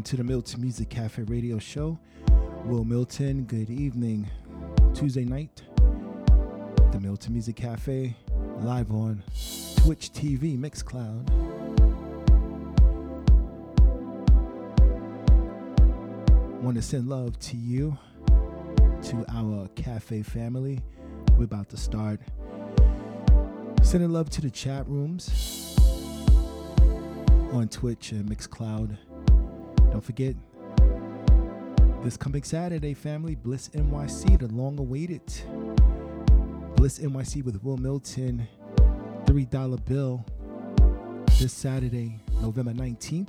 welcome to the Milton Music Cafe radio show. Wil Milton, good evening. Tuesday night, the Milton Music Cafe, live on Twitch TV, Mixcloud. Want to send love to you, to our cafe family. We're about to start. Sending love to the chat rooms on Twitch and Mixcloud. Don't forget, this coming Saturday, family, Bliss NYC, the long awaited Bliss NYC with Wil Milton, $3 bill this Saturday, November 19th.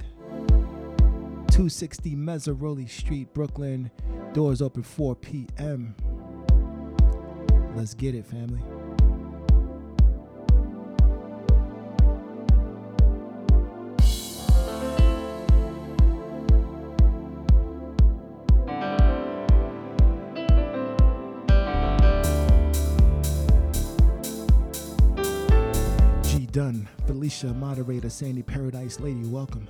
260 Meserole Street, Brooklyn. Doors open 4 p.m. Let's get it, family. Felicia, moderator, Sandy Paradise Lady, welcome.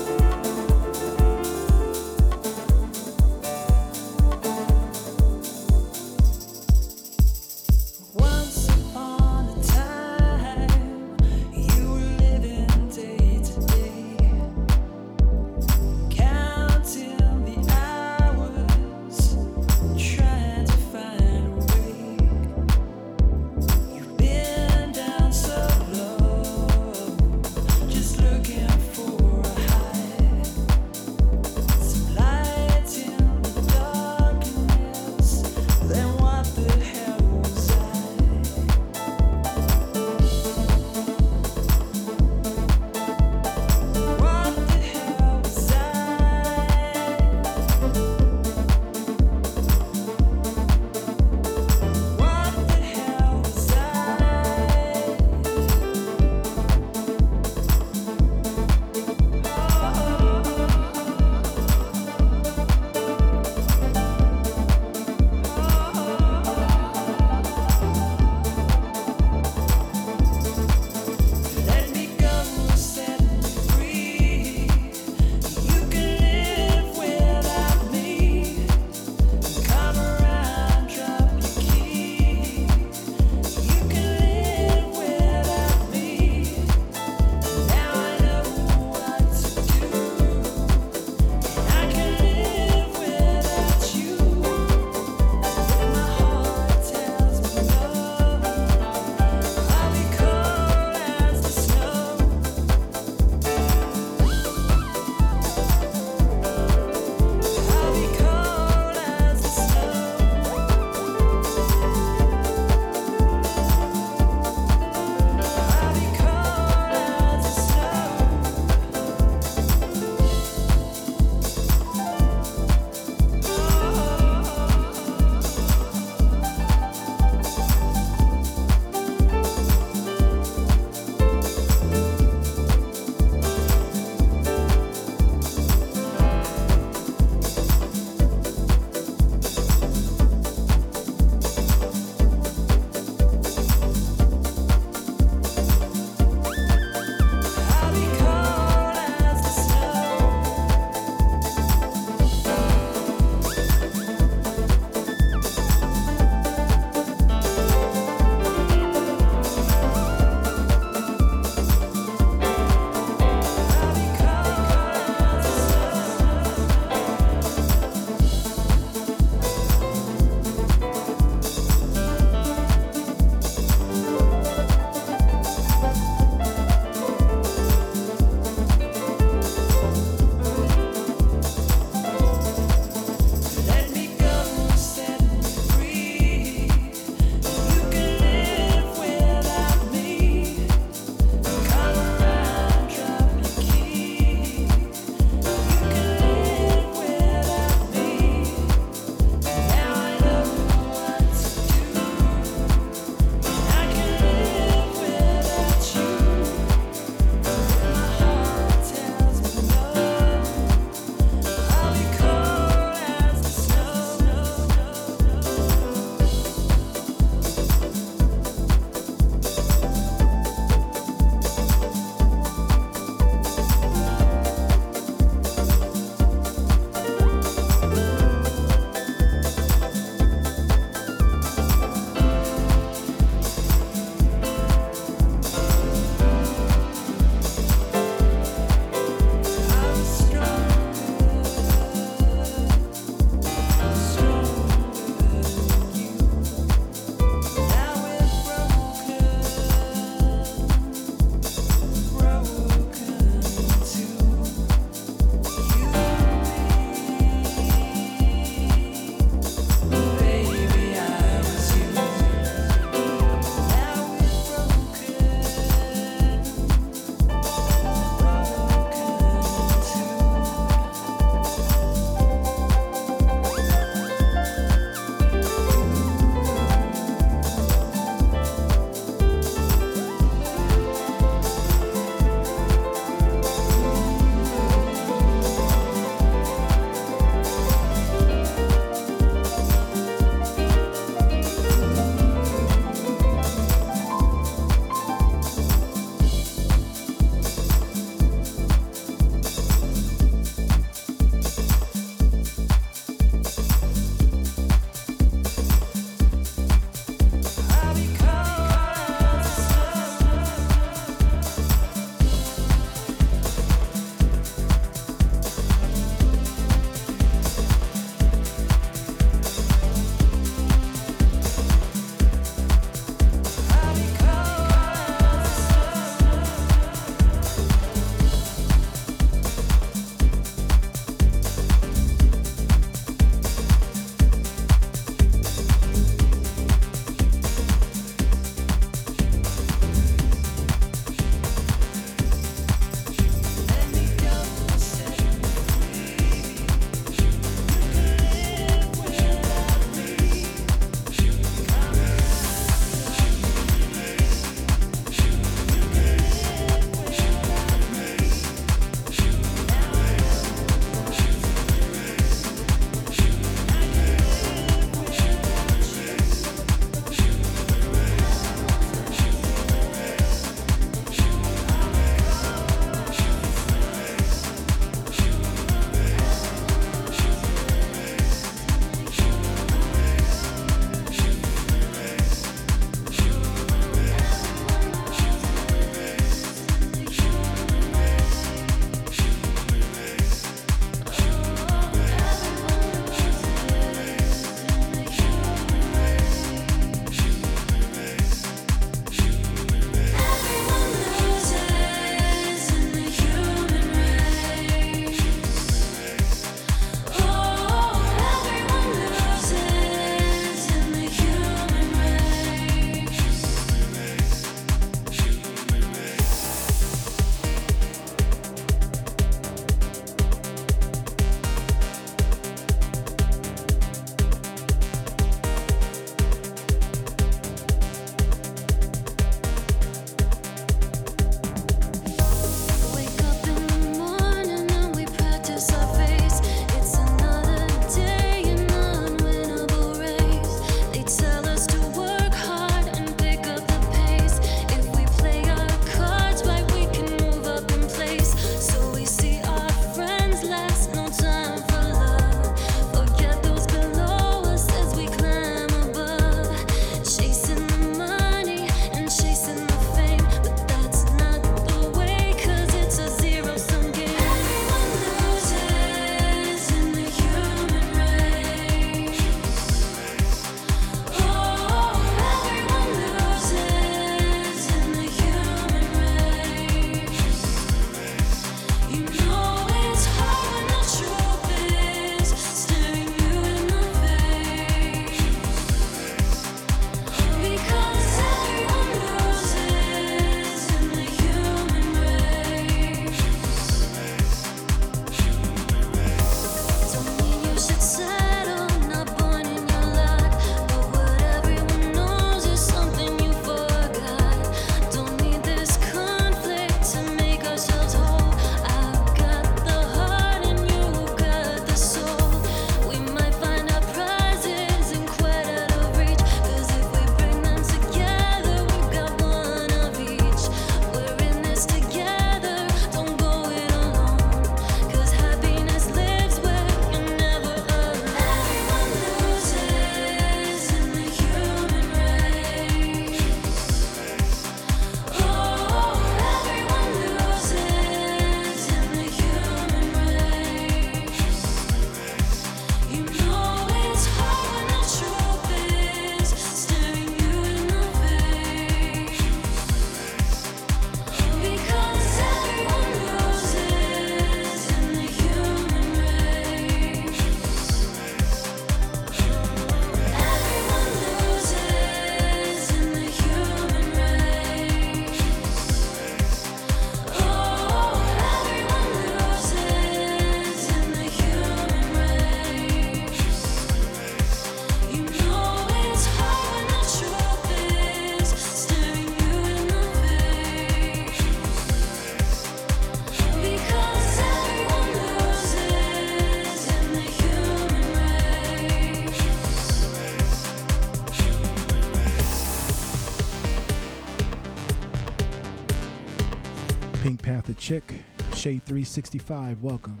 Shade 365. Welcome.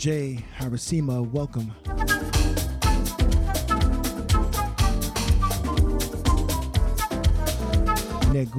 J. Harasima, welcome. Ned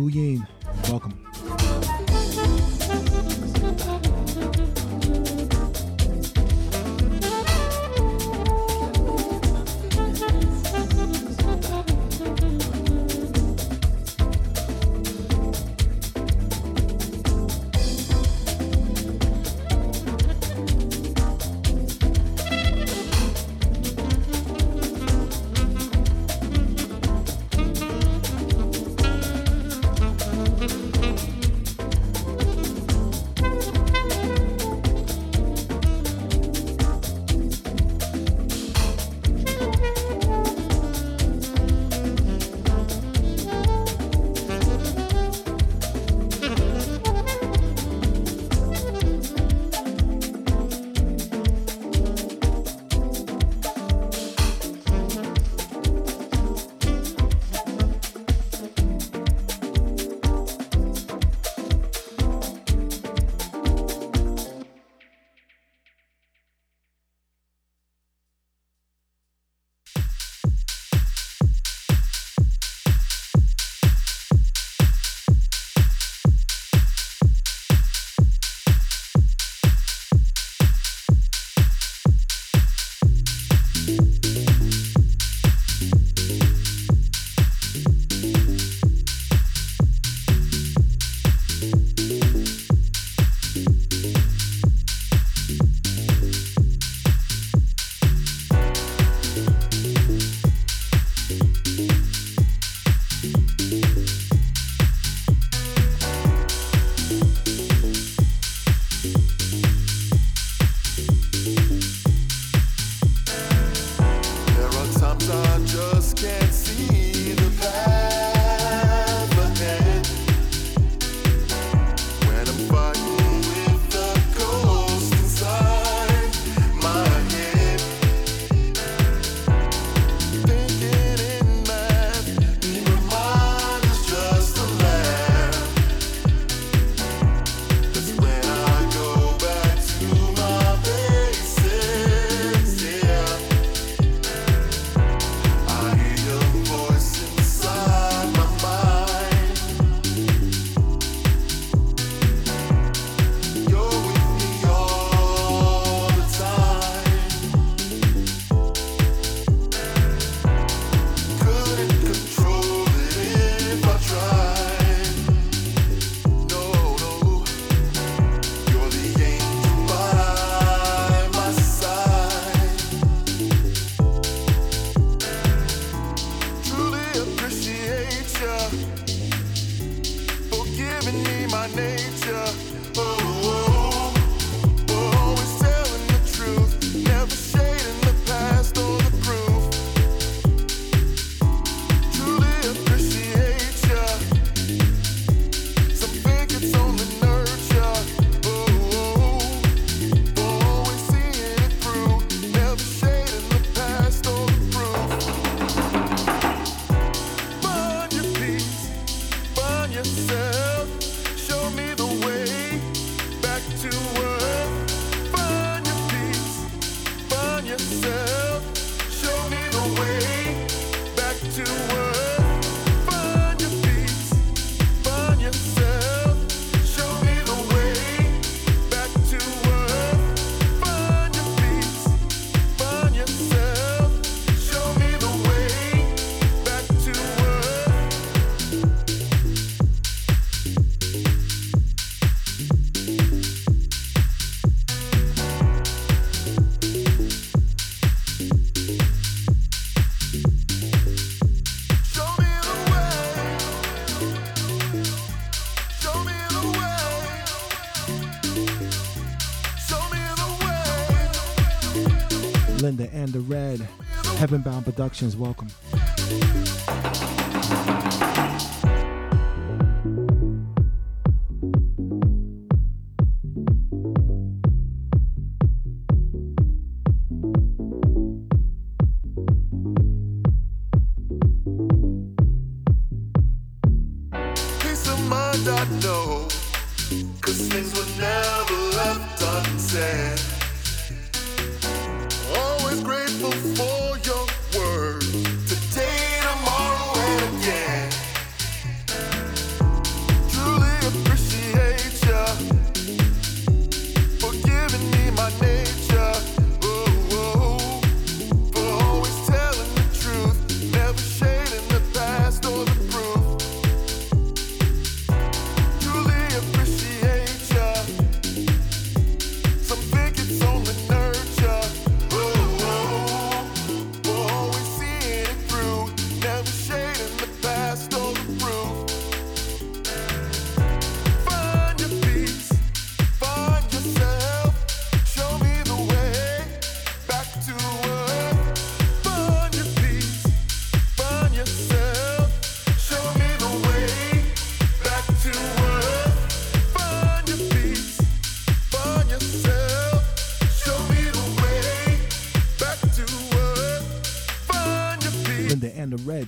Heavenbound Productions, welcome.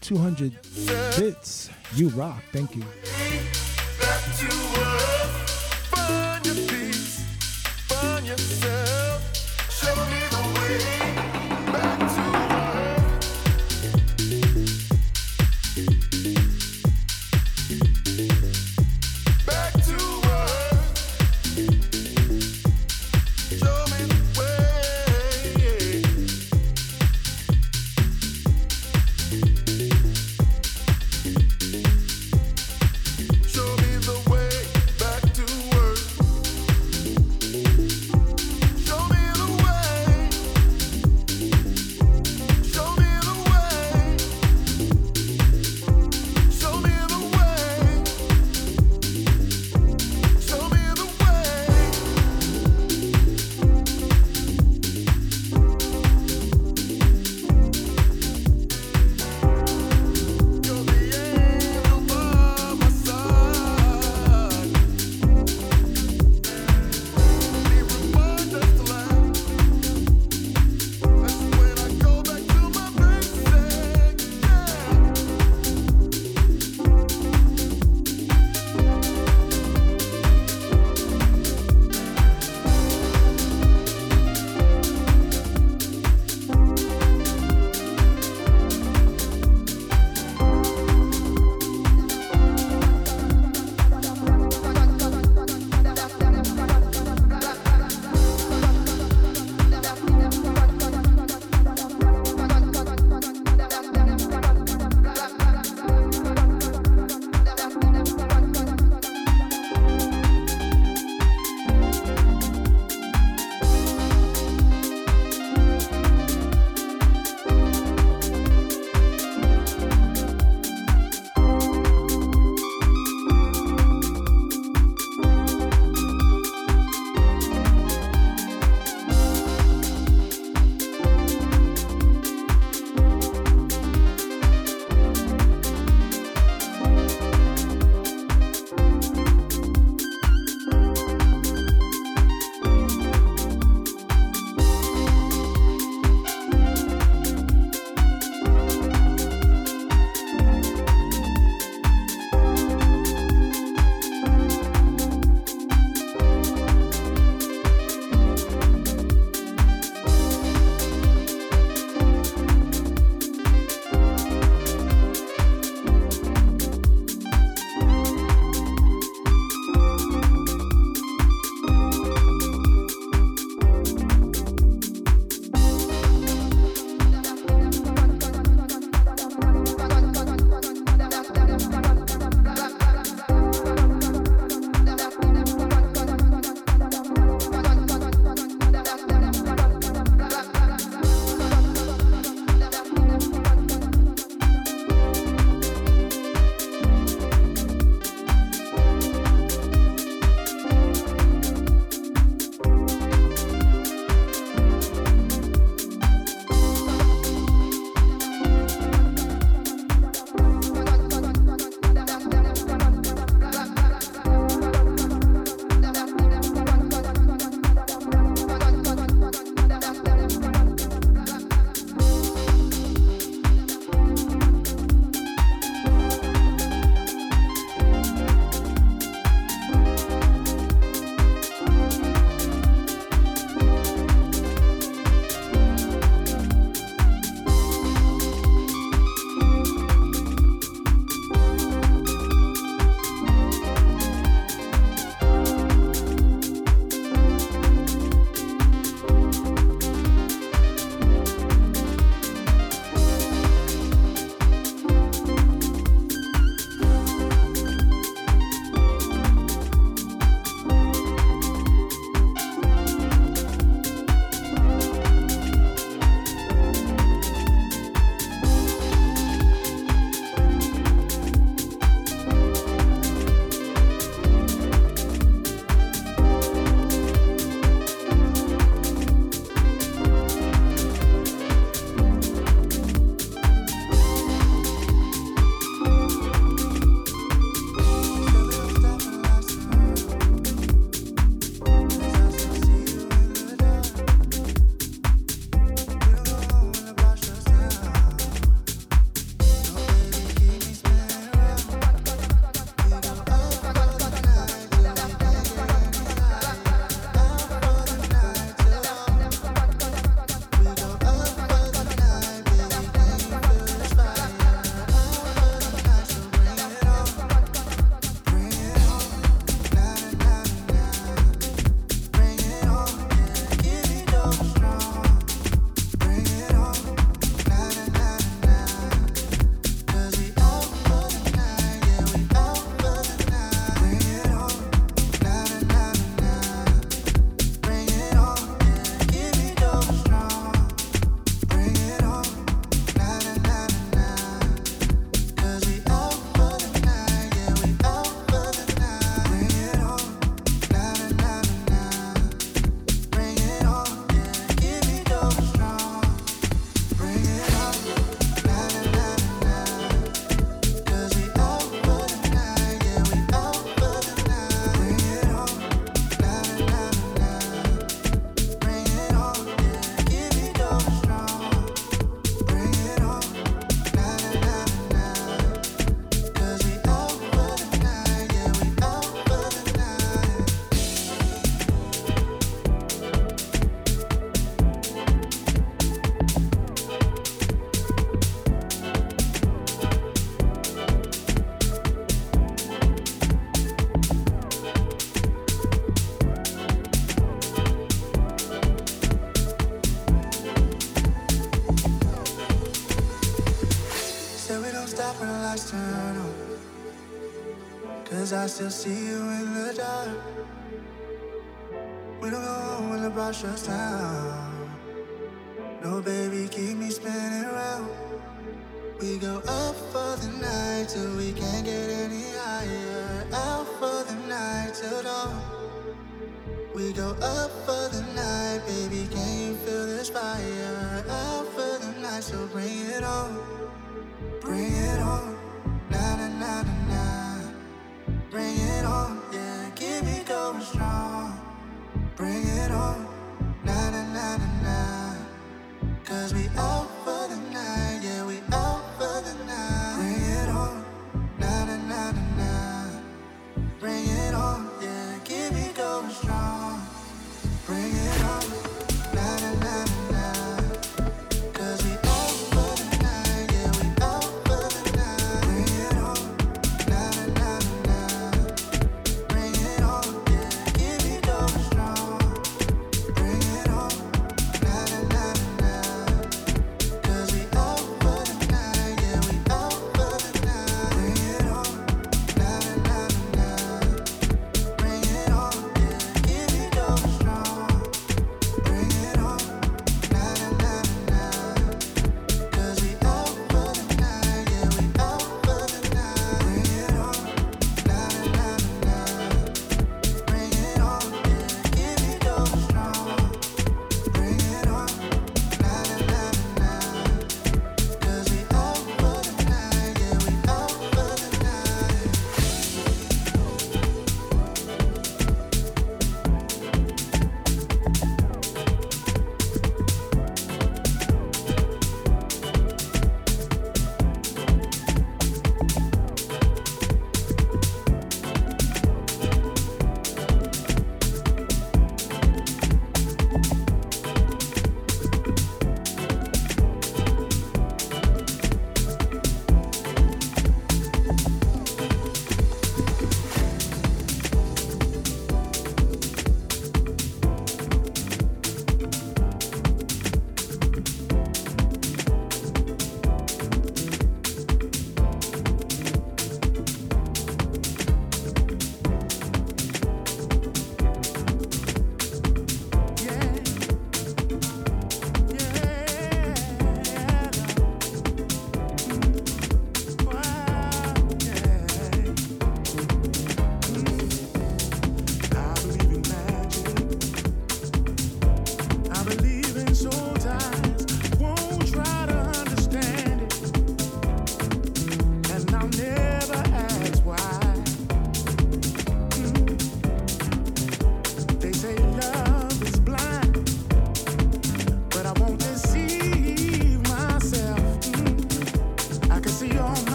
200 bits. You rock. Thank you.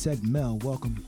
Seg Mel, welcome.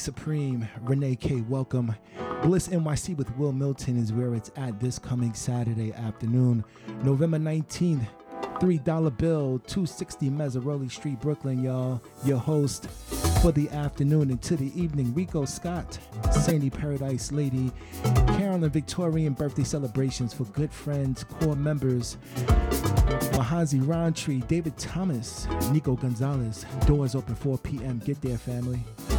Supreme, Renee K. Welcome. Bliss NYC with Wil Milton is where it's at this coming Saturday afternoon, November 19th. $3 bill, 260 Meserole Street, Brooklyn, y'all. Your host for the afternoon into the evening, Ricoh Scott, Sandy Paradise Lady, Carolyn Victorian birthday celebrations for good friends, core members, Mahazi Roundtree, David Thomas, Nico Gonzalez. Doors open 4 p.m. Get there, family.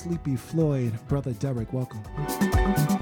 Sleepy Floyd. Brother Derek, welcome.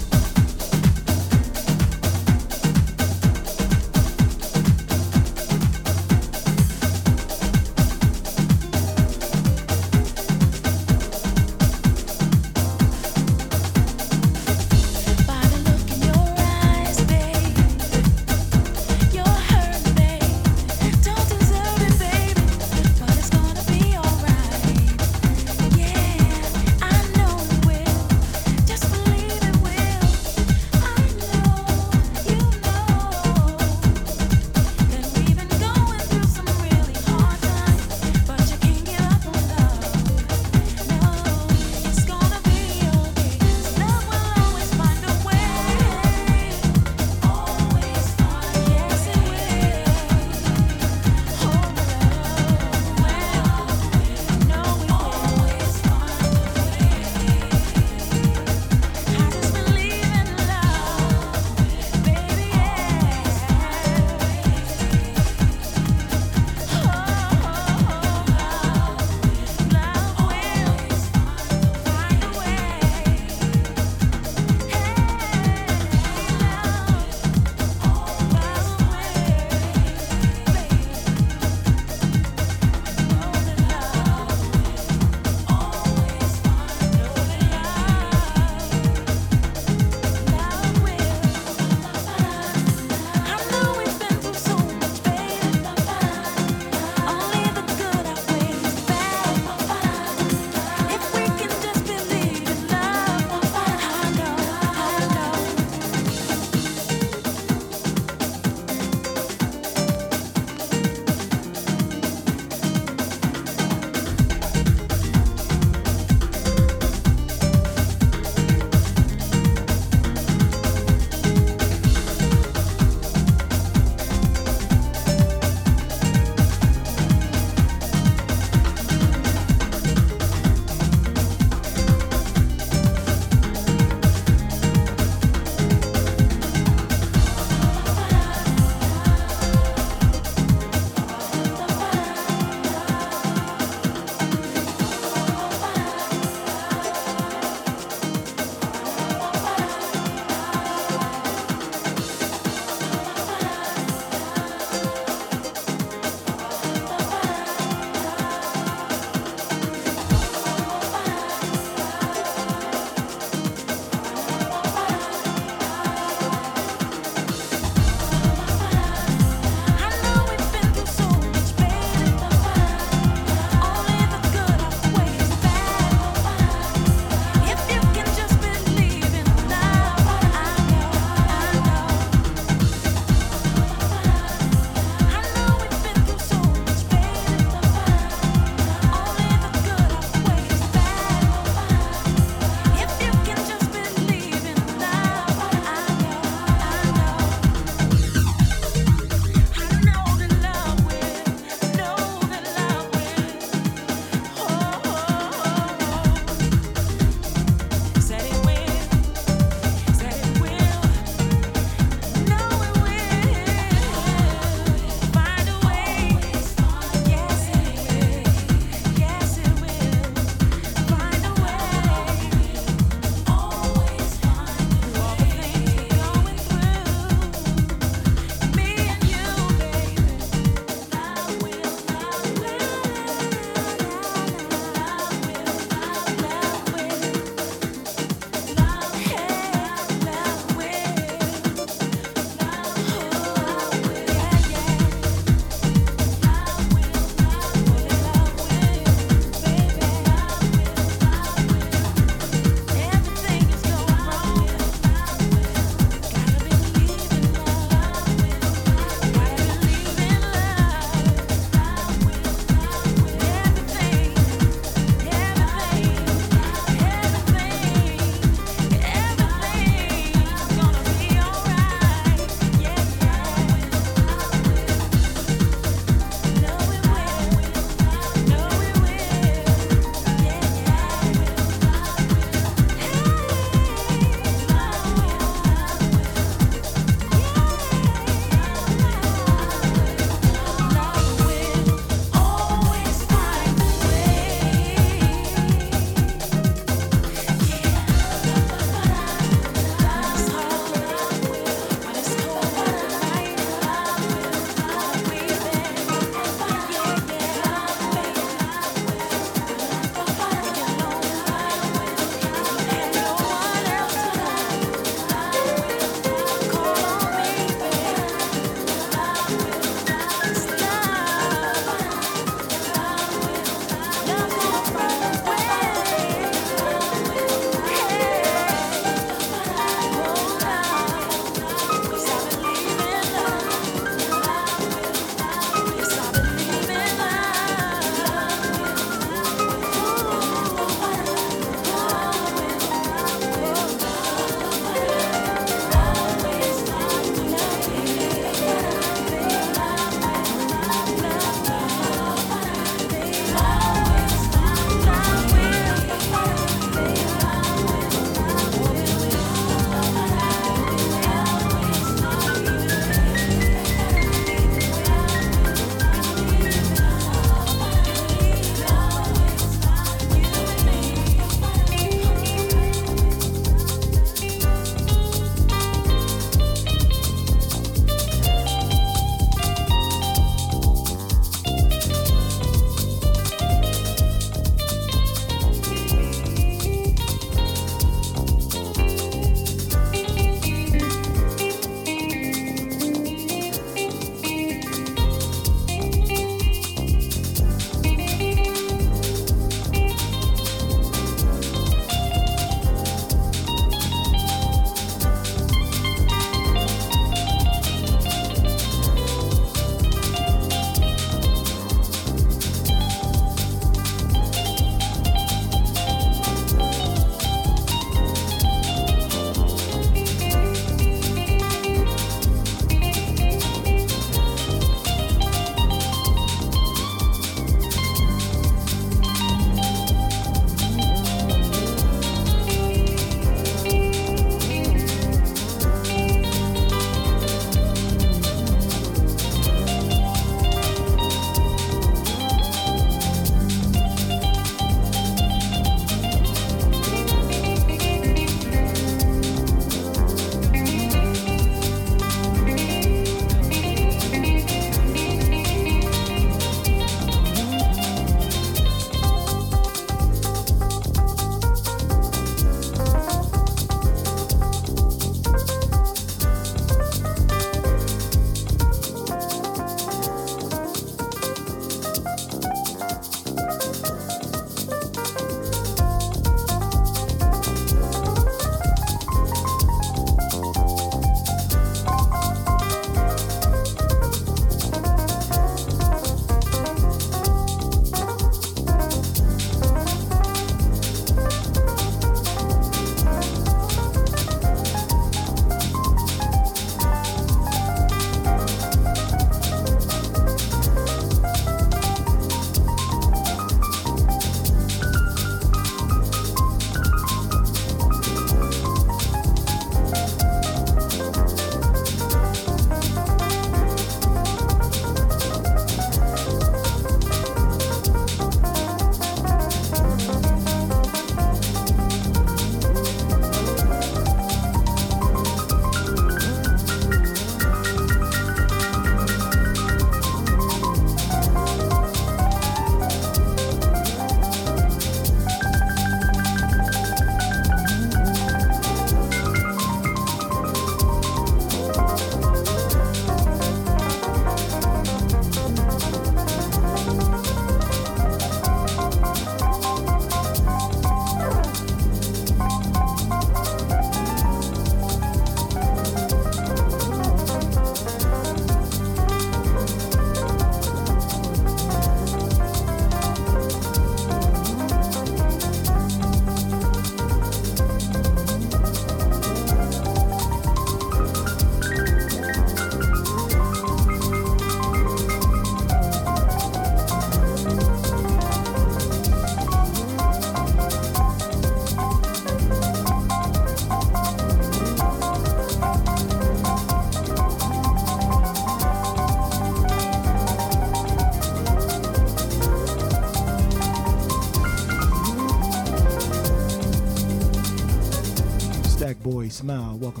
Smile, welcome.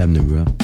Femme de Bois.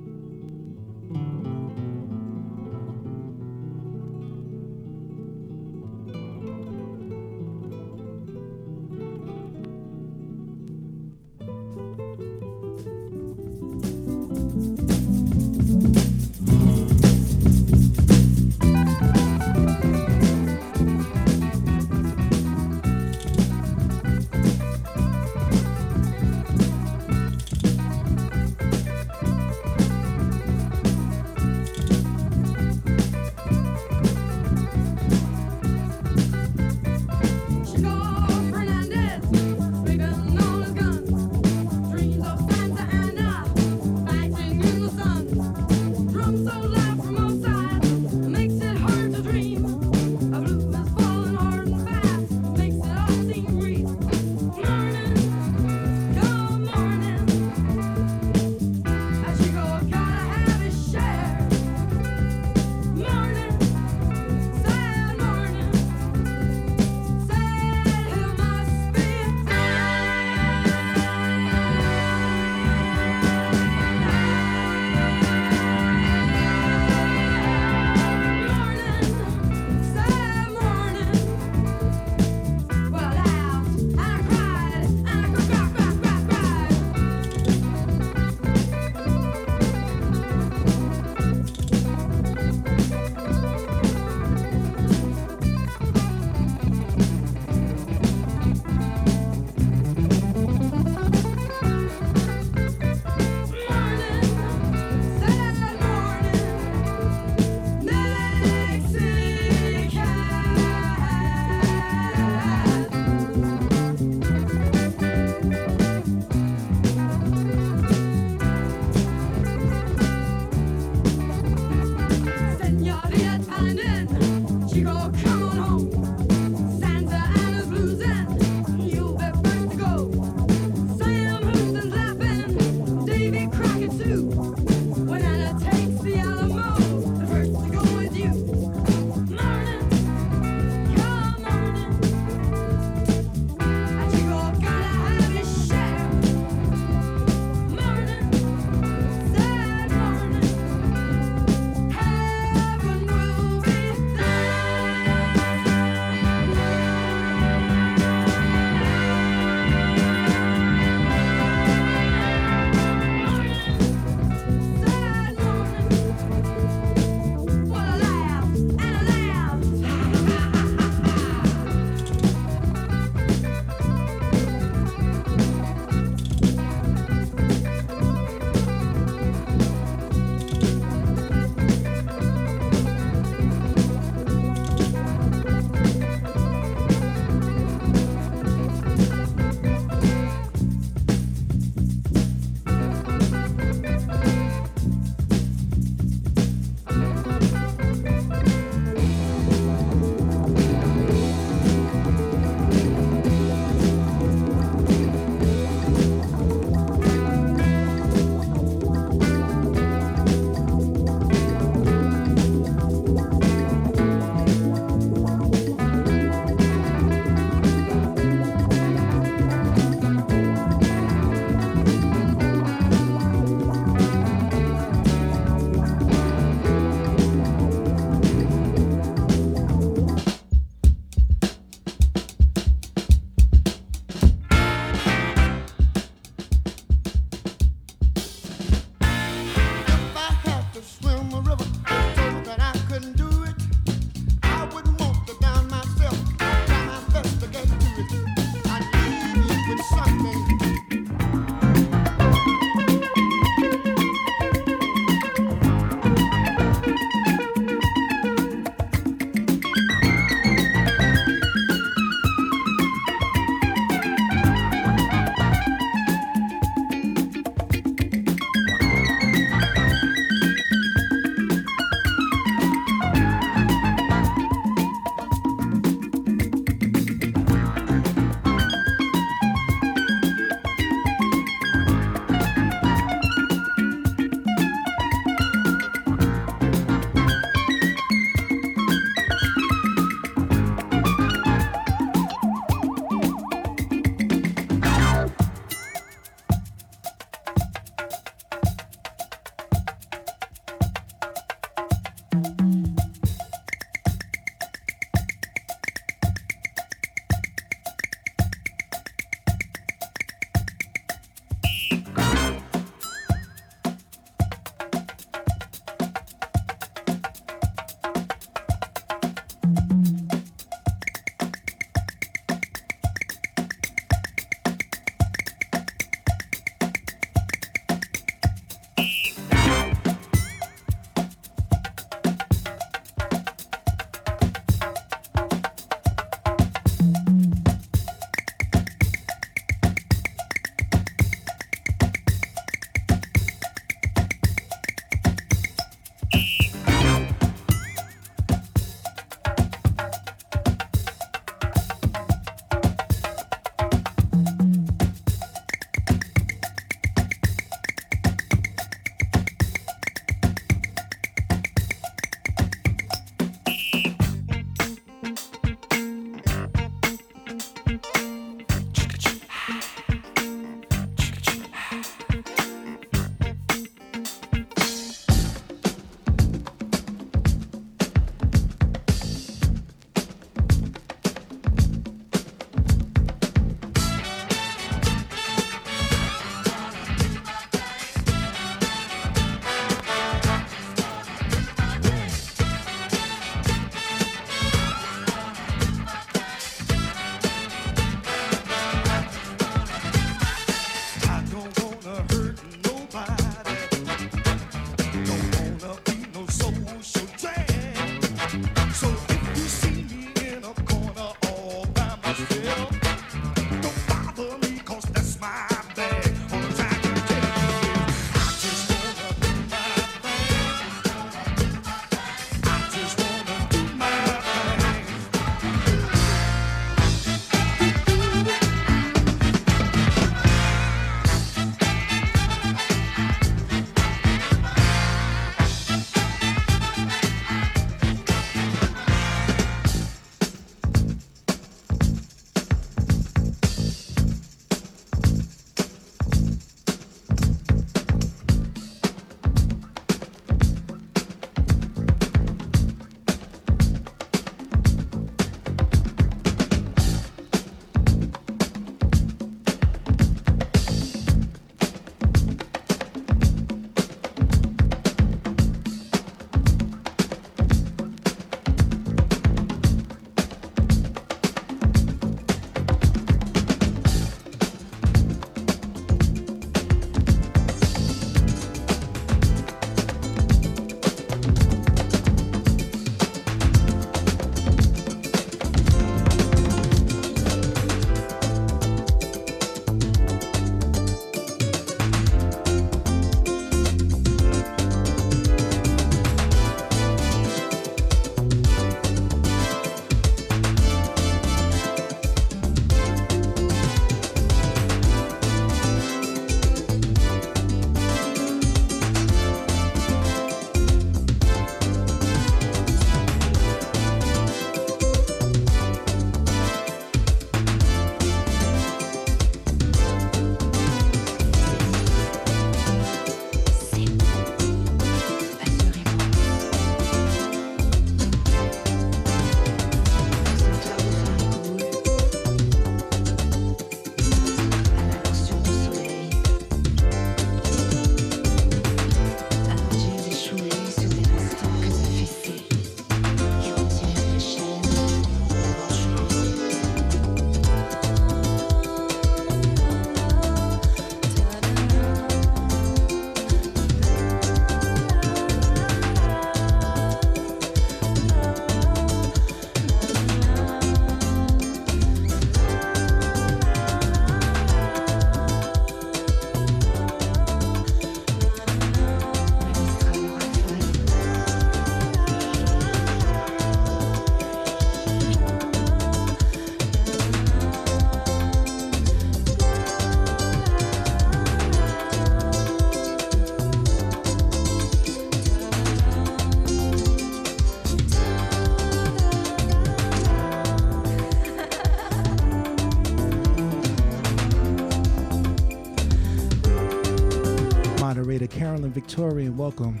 Victorian, welcome.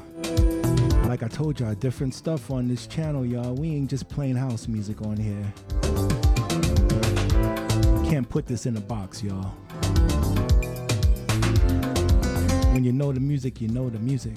Like I told y'all, different stuff on this channel, y'all. We ain't just playing house music on here. Can't put this in a box, y'all. When you know the music, you know the music.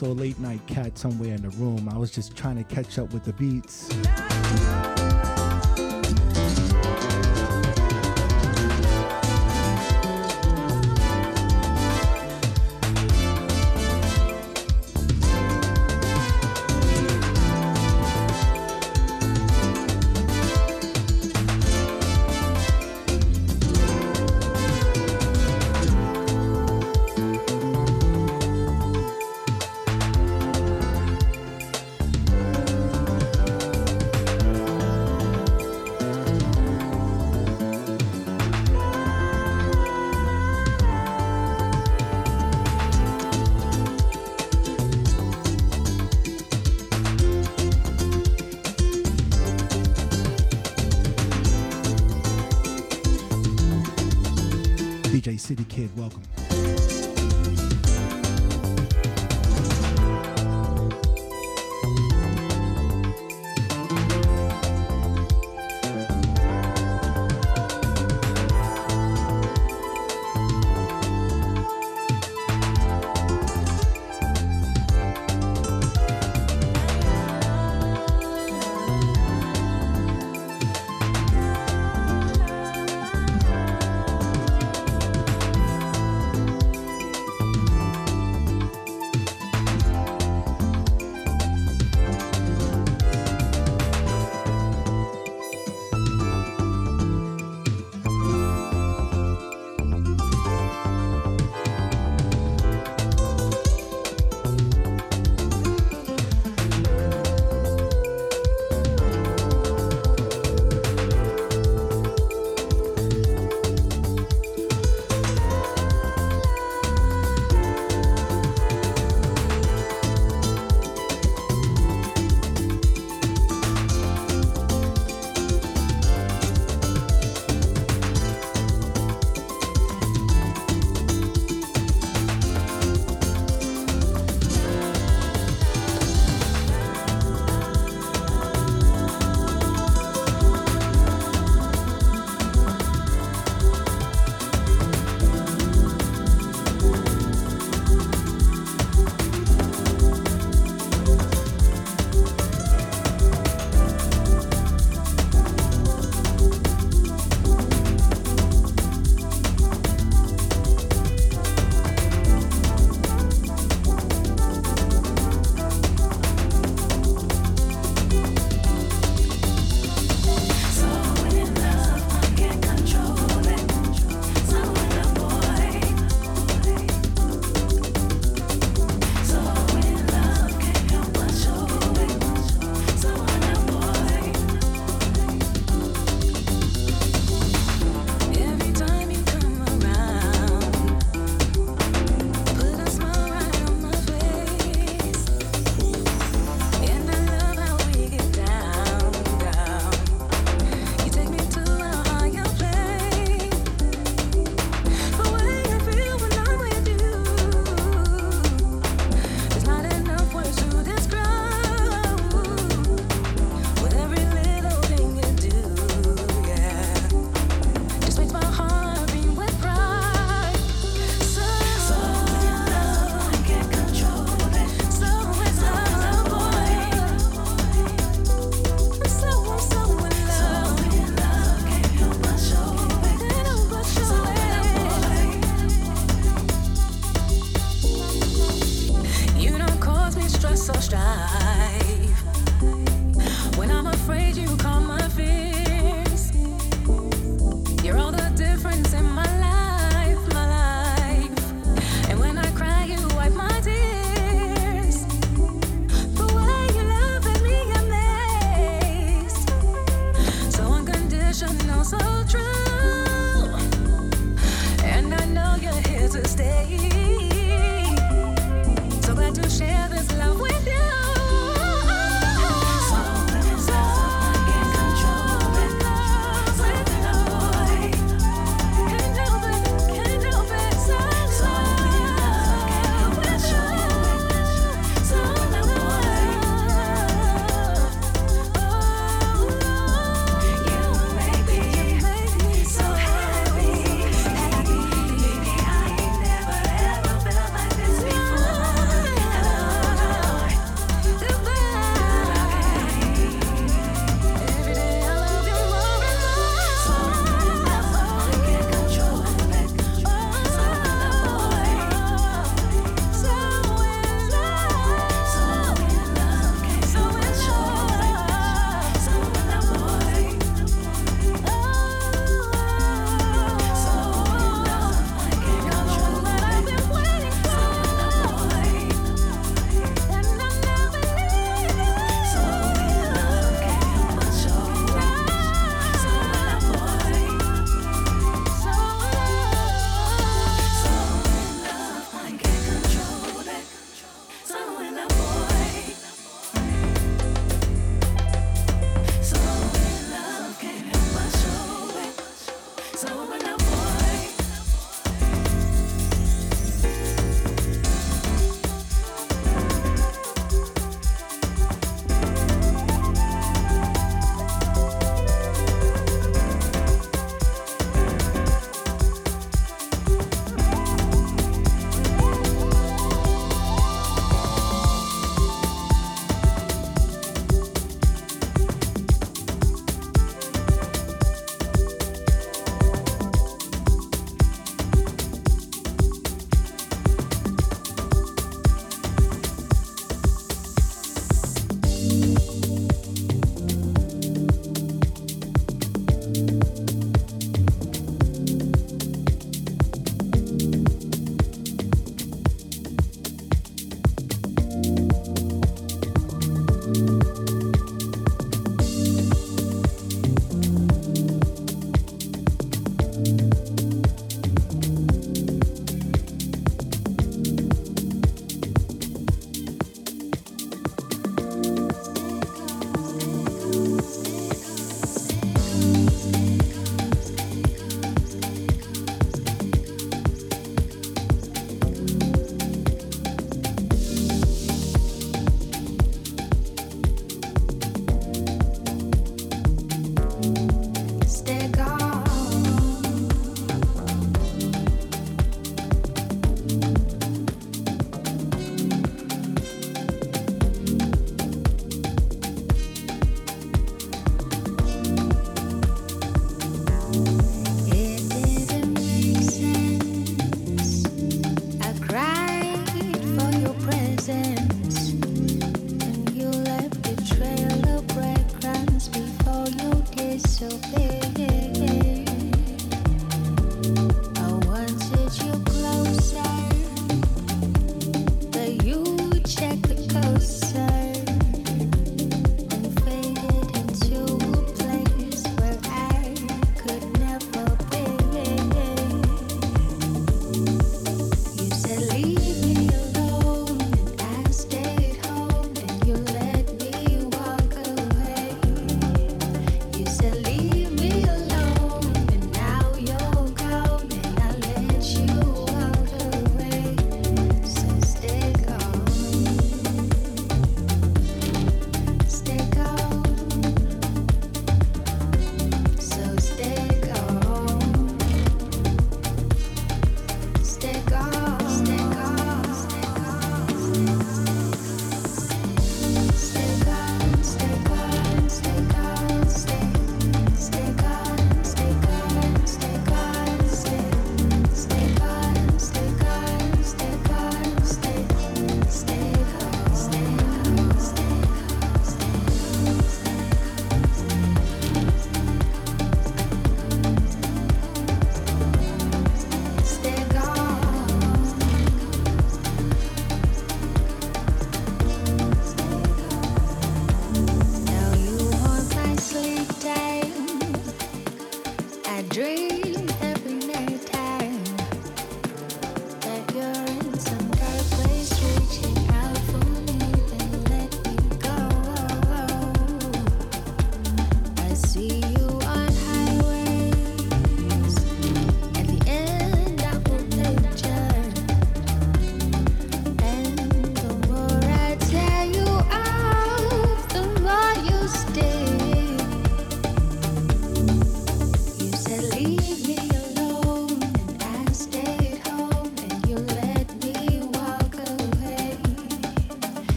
I saw Late Night Cat somewhere in the room. I was just trying to catch up with the beats.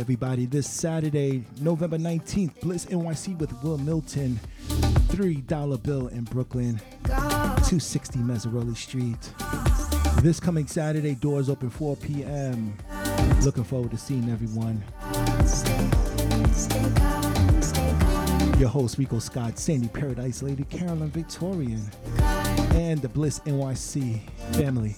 Everybody this Saturday, November 19th, Bliss NYC with Wil Milton, $3 bill in Brooklyn, 260 Meserole Street. This coming Saturday, doors open 4 p.m. Looking forward to seeing everyone. Your host, Ricoh Scott, Sandy Paradise Lady, Carolyn Victorian, and the Bliss NYC family.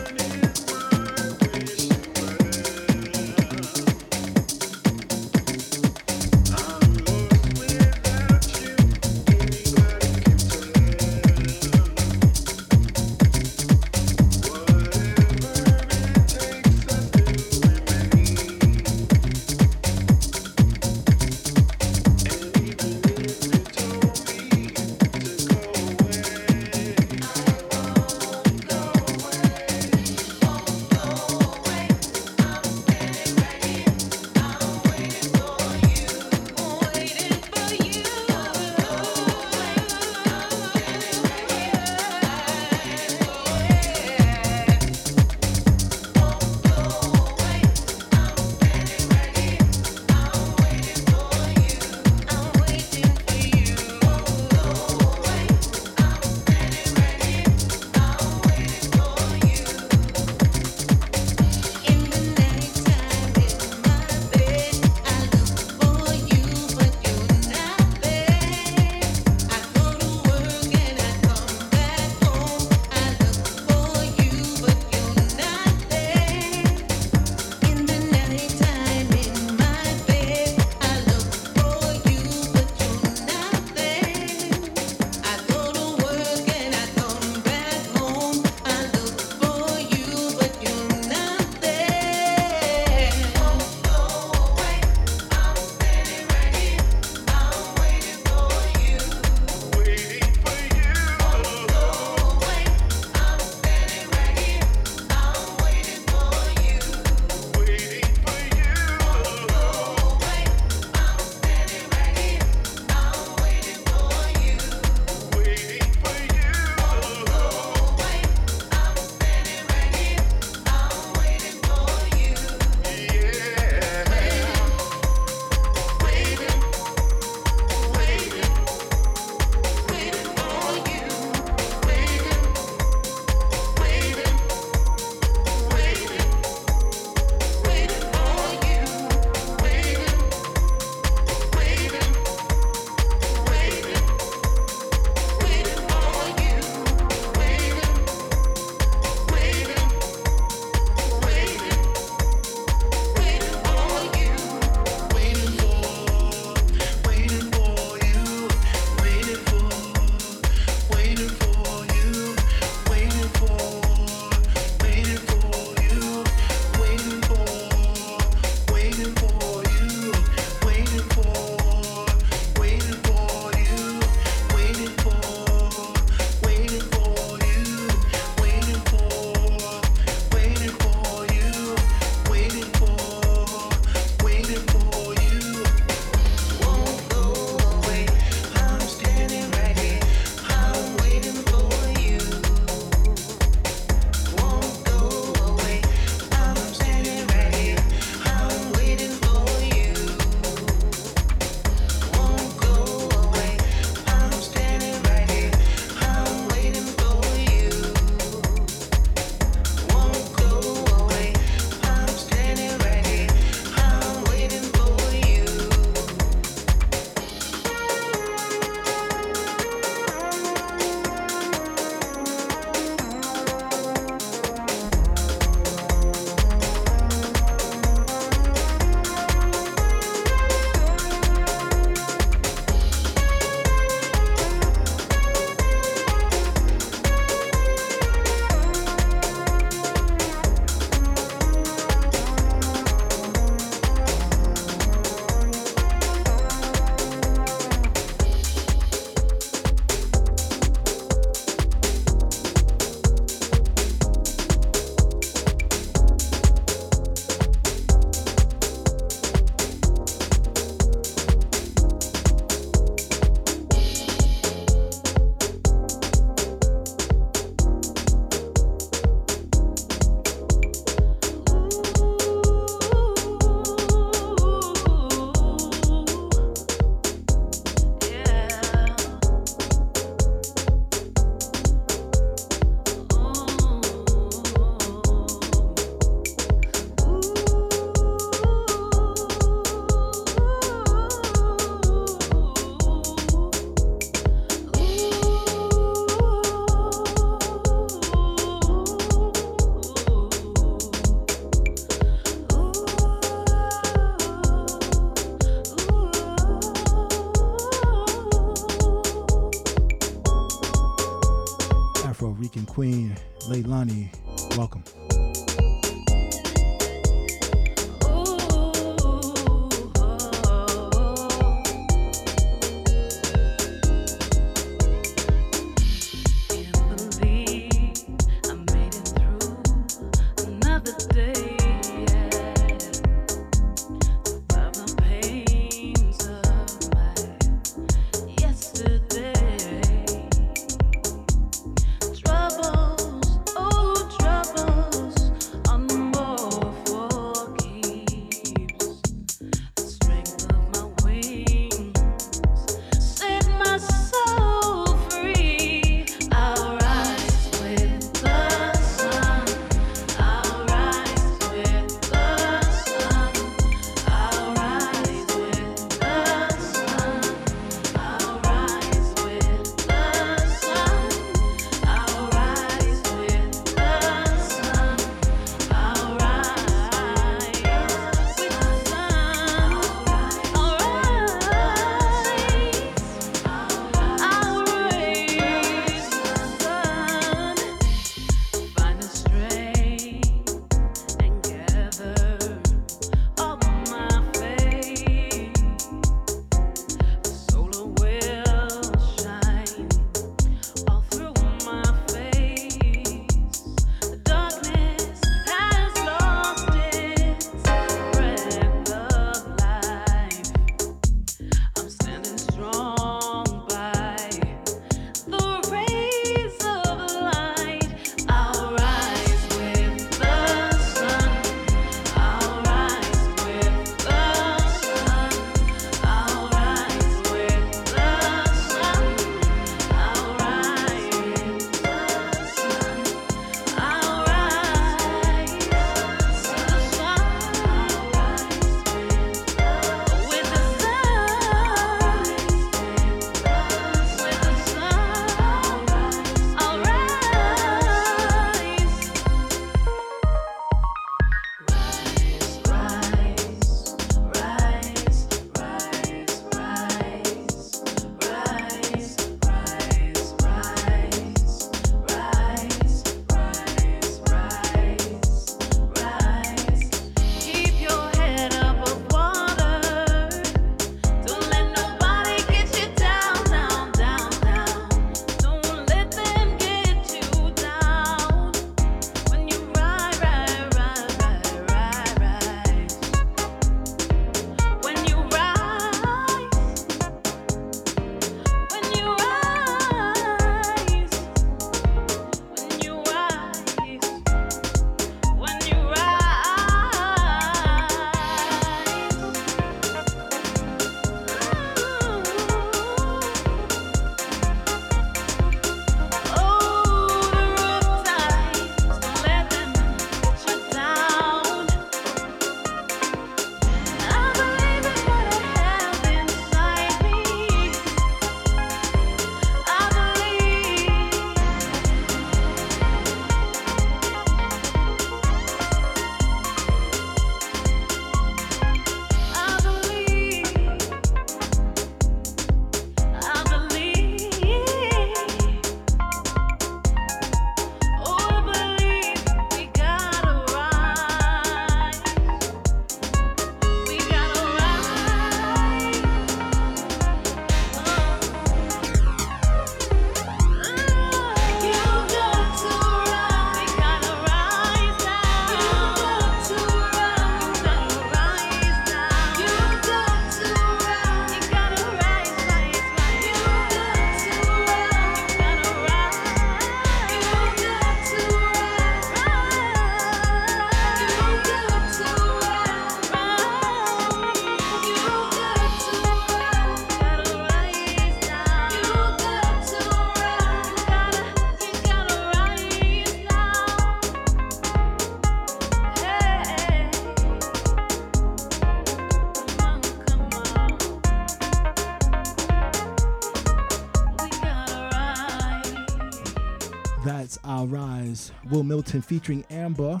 Wil Milton featuring Amber.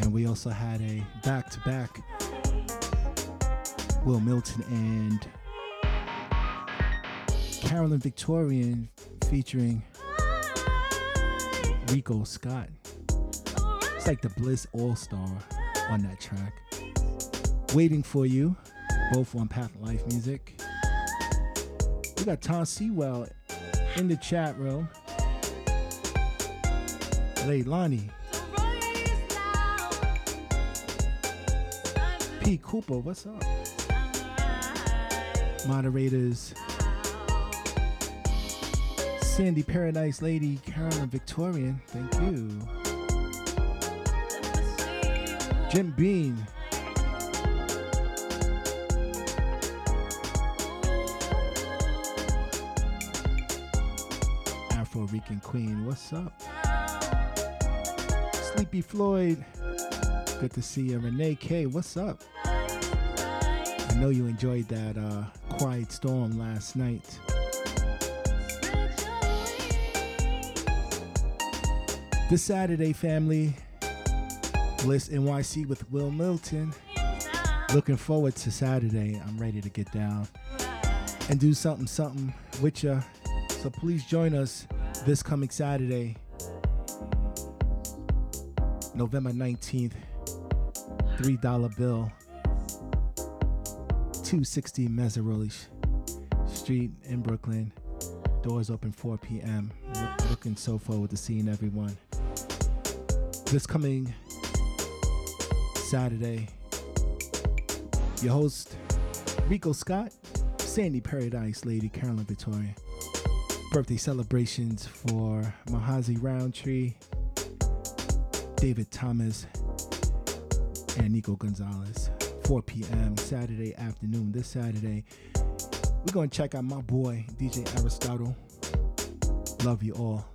And we also had a back to back Wil Milton and Carolyn Victorian featuring Ricoh Scott. It's like the Bliss All Star on that track. Waiting for You, both on Path Life Music. We got Tom Sewell in the chat room. Leilani. P. Cooper, what's up? Moderators. Sandy Paradise Lady, Carolyn Victorian, thank you. Jim Bean. Afro Rican Queen, what's up? Sleepy Floyd, good to see you. Renee K, what's up? I know you enjoyed that uh, Quiet Storm last night. This Saturday, family, Bliss NYC with Wil Milton. Looking forward to Saturday. I'm ready to get down and do something, something with ya. So please join us this coming Saturday, November 19th, $3 bill, 260 Meserole Street in Brooklyn. Doors open 4 p.m. Look, looking so forward to seeing everyone. This coming Saturday, your host, Ricoh Scott, Sandy Paradise Lady, Carolyn Victorian. Birthday celebrations for Mahazi Roundtree, David Thomas, and Nico Gonzalez. 4 p.m. Saturday afternoon. This Saturday, we're going to check out my boy, DJ Aristotle. Love you all.